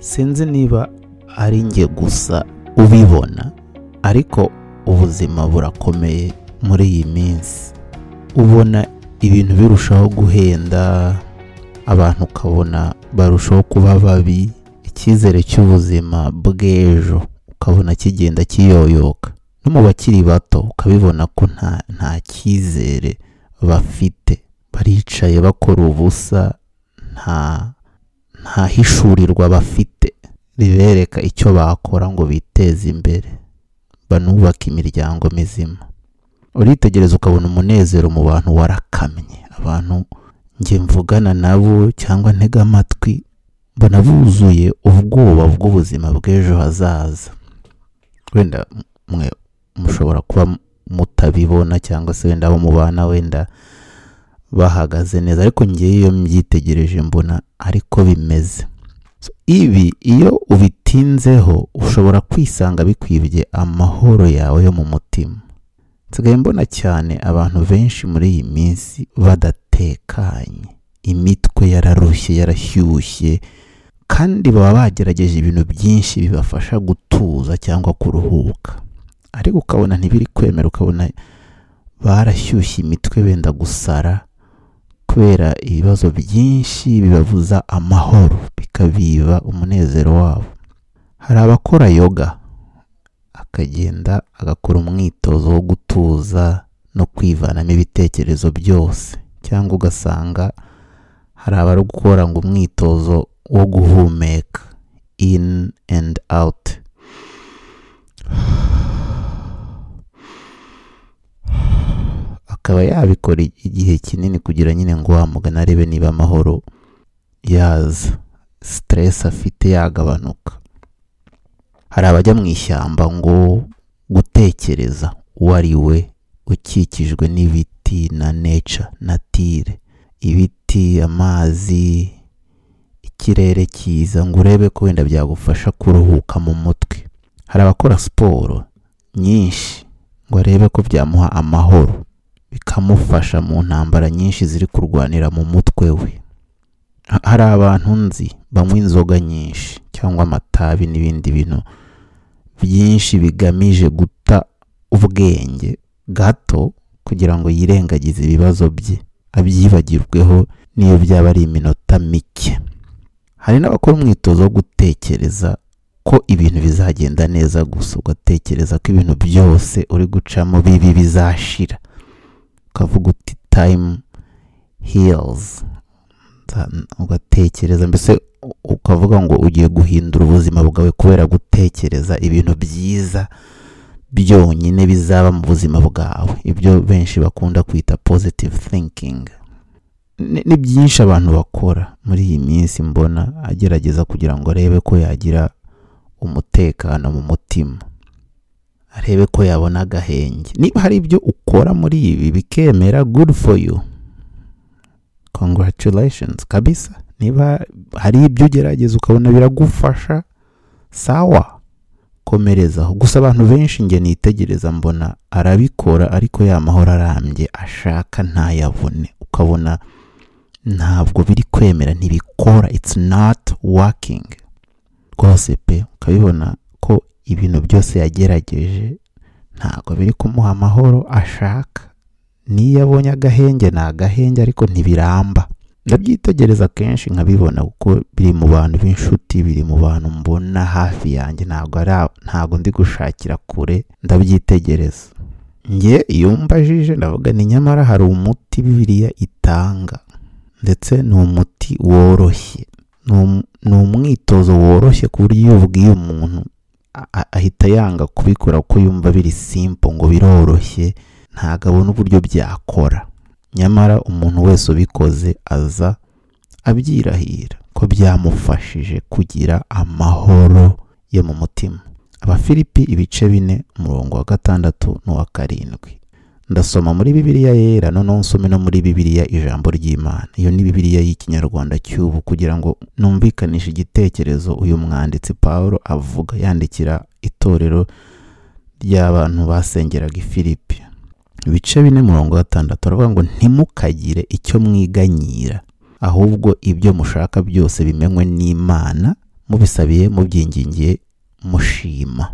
sinzi niba ari njye gusa ubibona ariko ubuzima burakomeye muri iyi minsi. Ubona ibintu birushaho guhenda abantu ukabona barushaho kuba babi icyizere cy'ubuzima bw'ejo ukabona kigenda kiyoyoka. No mu bakiri bato ukabibona ko nta cyizere bafite. Baricaye bakora ubusa nta nta hishurirwa bafite. Ribereka icyo bakora ngo biteze imbere. Banubake imiryango mizima. Uritegereza ukabona umunezero mu bantu warakamye. Abantu njye mvugana nabo cyangwa ntega amatwi mbona buzuye ubwoba bw'ubuzima bw'ejo hazaza. Wenda mwe mushobora kuba mutabibona cyangwa se wenda abo mubana wenda bahagaze neza ariko ngewe iyo mbyitegereje mbona ariko bimeze. Ibi iyo ubitinzeho ushobora kwisanga bikwibye amahoro yawe yo mu mutima. Nsigaye mbona cyane abantu benshi muri iyi minsi badatekanye. Imitwe yararushye yarashyushye kandi baba bagerageje ibintu byinshi bibafasha gutuza cyangwa kuruhuka. Ariko ukabona ntibiri kwemera ukabona barashyushye imitwe benda gusara kubera ibibazo byinshi bibabuza amahoro bikabiba umunezero wabo. Hari abakora yoga akagenda agakora umwitozo wo gutuza no kwivanamo ibitekerezo byose cyangwa ugasanga hari abari gukora ngo umwitozo wo guhumeka in and out. Akaba yabikora igihe kinini kugira nyine ngo wamugana arebe niba amahoro yaza. Siteresi afite yagabanuka. Hari abajya mu ishyamba ngo gutekereza uwo ari we ukikijwe n'ibiti na neca natire ibiti amazi ikirere cyiza ngo urebe ko wenda byagufasha kuruhuka mu mutwe. Hari abakora siporo nyinshi ngo arebe ko byamuha amahoro. Bikamufasha mu ntambara nyinshi ziri kurwanira mu mutwe we. Ha- hari abantu nzi banywa inzoga nyinshi cyangwa amatabi n'ibindi bintu byinshi bigamije guta ubwenge gato kugira ngo yirengagize ibibazo bye abyibagirweho n'iyo byaba ari iminota mike. Hari n'abakora umwitozo wo gutekereza ko ibintu bizagenda neza gusa ugatekereza ko ibintu byose uri gucamo bibi bizashira. Ukavuga uti heals. Nza- ugatekereza mbese ukavuga ngo ugiye guhindura ubuzima bwawe kubera gutekereza ibintu byiza byonyine bizaba mu buzima bwawe. Ibyo benshi bakunda kwita positive thinking. Ni byinshi abantu bakora muri iyi minsi mbona agerageza kugira ngo arebe ko yagira umutekano mu mutima. Arebe ko yabona agahenge. Niba hari ibyo ukora muri ibi bikemera good for you. Congratulations kabisa. Niba hari ibyo ugerageza ukabona biragufasha sawa. Komerezaho. Gusa abantu benshi njye nitegereza mbona arabikora ariko ya mahoro arambye ashaka ntayabone. Ukabona ntabwo biri kwemera ntibikora. It's not working. Rwose pe ukabibona ko ibintu byose yagerageje ntabwo biri kumuha amahoro ashaka. Niyo abonye agahenge ni agahenge ariko ntibiramba. Ndabyitegereza kenshi nkabibona kuko biri mu bantu b'inshuti biri mu bantu mbona hafi yanjye ntabwo ari ntabwo ndi gushakira kure ndabyitegereza. Njye iyo mbajije ndavuga ni nyamara hari umuti bibiliya itanga ndetse ni umuti woroshye. Um- ni umwitozo woroshye ku buryo iyo ubwiye umuntu ahita yanga kubikora kuko yumva biri simple ngo biroroshye ntabwo abona uburyo byakora. Nyamara umuntu wese ubikoze aza abyirahira ko byamufashije kugira amahoro yo mu mutima. Abafilipi ibice bine umurongo wa gatandatu n'uwa karindwi. Ndasoma muri bibiliya yera noneho nsome no muri bibiliya ijambo ry'imana. Iyo ni bibiliya y'ikinyarwanda cy'ubu kugira ngo numvikanishe igitekerezo uyu mwanditsi paul avuga yandikira itorero ry'abantu basengeraga i filipi. Ibice bine murongo wa gatandatu aravuga ngo ntimukagire icyo mwiganyira ahubwo ibyo mushaka byose bimenywe n'imana mubisabiye mubyingingiye mushima.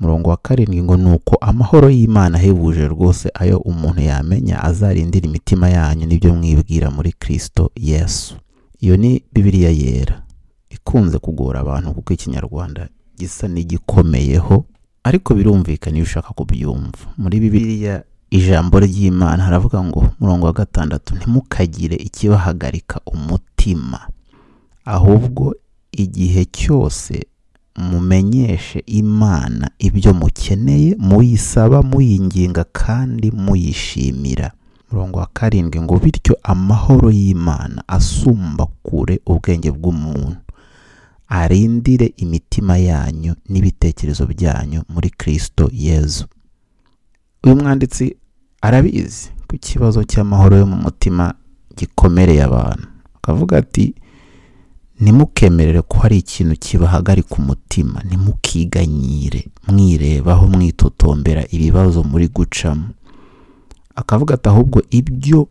Umurongo wa karindwi ngo ni uko amahoro y'imana ahebuje rwose ayo umuntu yamenya azarindira imitima yanyu ni byo mwibwira muri kirisito yesu. Iyo ni bibiliya yera. Ikunze kugora abantu kuko ikinyarwanda gisa n'igikomeyeho ariko birumvikana iyo ushaka kubyumva. Muri bibiliya ijambo ry'imana haravuga ngo murongo wa gatandatu ntimukagire ikibahagarika umutima. Ahubwo igihe cyose mumenyeshe imana ibyo mukeneye muyisaba muyinginga kandi muyishimira. Murongo wa karindwi ngo bityo amahoro y'imana asumba kure ubwenge bw'umuntu. Arindire imitima yanyu n'ibitekerezo byanyu muri kirisito yezu uyu mwanditsi arabizi ko ikibazo cy'amahoro yo mu mutima gikomereye abantu. Akavuga ati ntimukemerere ko hari ikintu kibahagarika umutima. Ntimukiganyire. Mwirebaho mwitotombera ibibazo muri gucamo. Akavuga ati ahubwo ibyo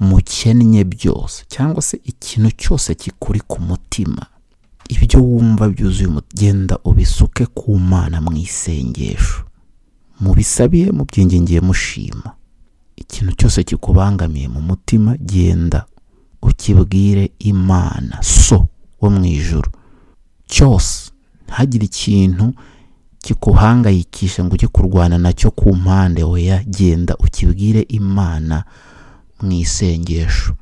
mukennye byose cyangwa se ikintu cyose kikuri ku mutima ibyo wumva byuzuye genda ubisuke ku mana mu isengesho. Mubisabiye mubyingingiye mushima. Ikintu cyose kikubangamiye mu mutima genda ukibwire imana. So wo mu ijoro cyose. Ntihagire ikintu kikuhangayikisha ngo ujye kurwana na cyo ku mpande. Oya genda ukibwire imana mu isengesho.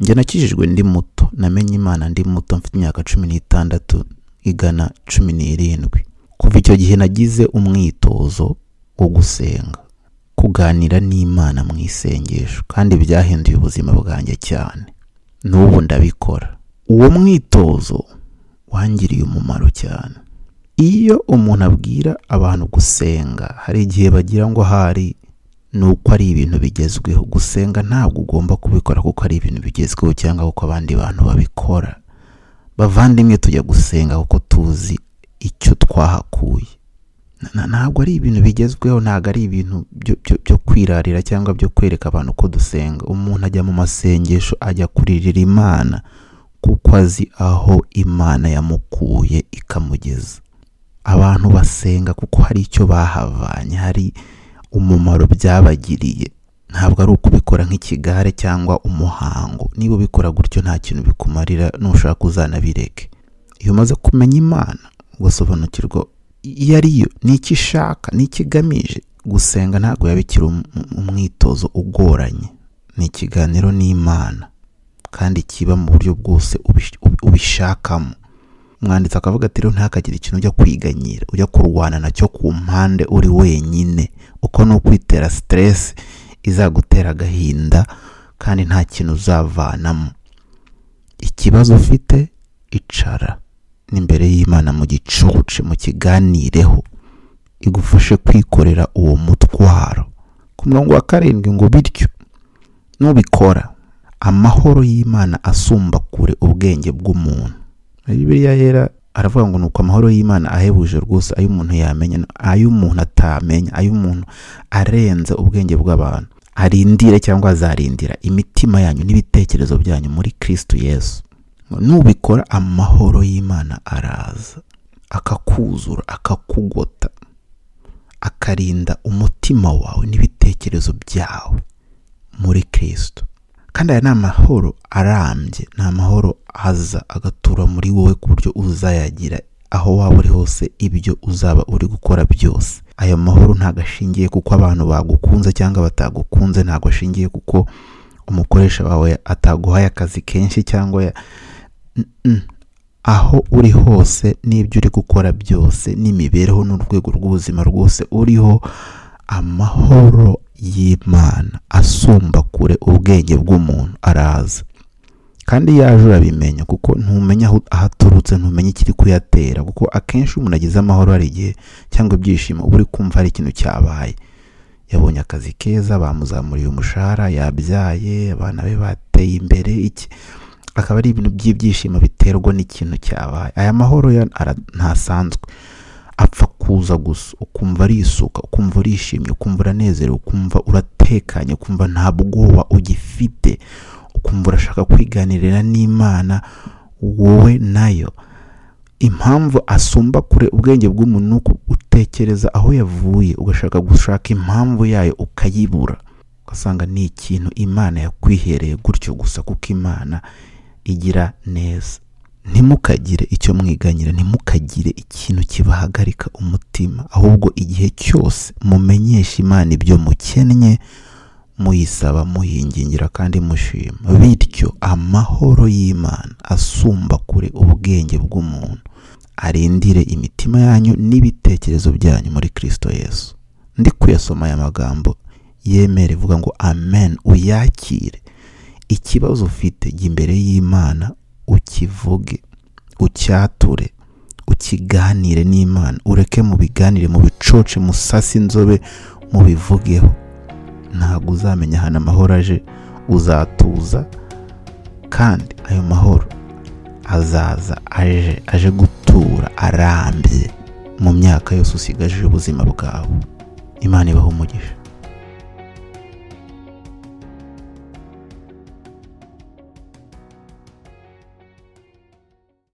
Njye nakijijwe ndi muto. Namenye imana ndi muto. Mfite imyaka cumi n'itandatu igana cumi n'irindwi. Kuva icyo gihe nagize umwitozo wo gusenga. Kuganira n'imana mu isengesho. Kandi byahinduye ubuzima bwanjye cyane. N'ubu ndabikora. Uwo mwitozo wangiriye umumaro cyane. Iyo umuntu abwira abantu gusenga hari igihe bagira ngo ahari ni uko ari ibintu bigezweho. Gusenga ntabwo ugomba kubikora kuko ari ibintu bigezweho cyangwa kuko abandi bantu babikora. Bavandimwe tujya gusenga kuko tuzi icyo twahakuye. Ntabwo ari ibintu bigezweho ntabwo ari ibintu byo kwirarira cyangwa byo kwereka abantu ko dusenga. Umuntu ajya mu masengesho ajya kuririra imana. Kuko azi aho imana yamukuye ikamugeza. Abantu basenga kuko hari icyo bahavanye hari umumaro byabagiriye. Ntabwo ari ukubikora nk'ikigare cyangwa umuhango. Niba ubikora gutyo nta kintu bikumarira nushaka uzanabireke iyo umaze kumenya imana ugasobanukirwa iyo ariyo n'icyo ishaka n'icyo igamije gusenga ntabwo yabikira umwitozo ugoranye. Ni ikiganiro n'imana. Kandi kiba mu buryo bwose ubishakamo. Umwanditsi akavuga ati rero ntakagire ikintu ujya kwiganyira ujya kurwana na cyo ku mpande uri wenyine. Uko ni ukwitera siteresi izagutera agahinda kandi nta kintu uzavanamo. Ikibazo ufite icara n'imbere y'imana mu gicucu mu kiganireho. Igufashe kwikorera uwo mutwaro. Ku murongo wa karindwi ngo bityo nubikora. Amahoro y'imana asumba kure ubwenge bw'umuntu. Bibiliya yera aravuga ngo ni uko amahoro y'imana ahebuje rwose ayo umuntu yamenya ayo umuntu atamenya ayo umuntu arenze ubwenge bw'abantu. Arindire cyangwa azarindira imitima yanyu n'ibitekerezo byanyu muri kirisito yesu. Nubikora amahoro y'imana araza akakuzura akakugota akarinda umutima wawe n'ibitekerezo byawe muri kirisito kandi aya ni amahoro arambye ni amahoro aza agatura muri wowe ku buryo uzayagira aho waba uri hose ibyo uzaba uri gukora byose. Ayo mahoro ntabwo ashingiye kuko abantu bagukunze cyangwa batagukunze ntabwo ashingiye kuko umukoresha wawe ataguhaye akazi kenshi cyangwa aho uri hose n'ibyo uri gukora byose n'imibereho n'urwego rw'ubuzima rwose uriho amahoro y'imana asumba kure ubwenge bw'umuntu araza. Kandi yaje urabimenya kuko ntumenya aho aturutse ntumenya ikiri kuyatera kuko akenshi umuntu agize amahoro hari igihe cyangwa ibyishimo uba uri kumva hari ikintu cyabaye. Yabonye akazi keza bamuzamuriye umushahara yabyaye abana be bateye imbere iki? Akaba ari ibintu by'ibyishimo biterwa n'ikintu cyabaye. Aya mahoro ntasanzwe. Apfa kuza gusa. Ukumva arisuka ukumva urishimye ukumva uranezerewe ukumva uratekanye ukumva nta bwoba ugifite ukumva urashaka kwiganirira n'imana wowe na yo. Impamvu asumba kure ubwenge bw'umuntu ni uko utekereza aho yavuye ugashaka gushaka impamvu yayo ukayibura. Ugasanga ni ikintu imana yakwihereye gutyo gusa kuko imana igira neza. Ntimukagire icyo mwiganyira ntimukagire ikintu kibahagarika umutima ahubwo igihe cyose mumenyesha imana ibyo mukennye muyisaba muyingingira kandi mushima. Bityo amahoro y'imana asumba kure ubwenge bw'umuntu. Arindire imitima yanyu n'ibitekerezo byanyu muri kirisito yesu. Ndi kuyasoma aya magambo yemere ivuga ngo amen. Uyakire. Ikibazo ufite jya imbere y'imana ukivuge ucyature ukiganire n'imana. Ureke mu biganire mu bicoce musase inzobe mubivugeho. Ntabwo uzamenya ahantu amahoro aje uzatuza kandi ayo mahoro azaza aje aje gutura arambye mu myaka yose usigaje ubuzima bwawe. Imana ibaho umugisha.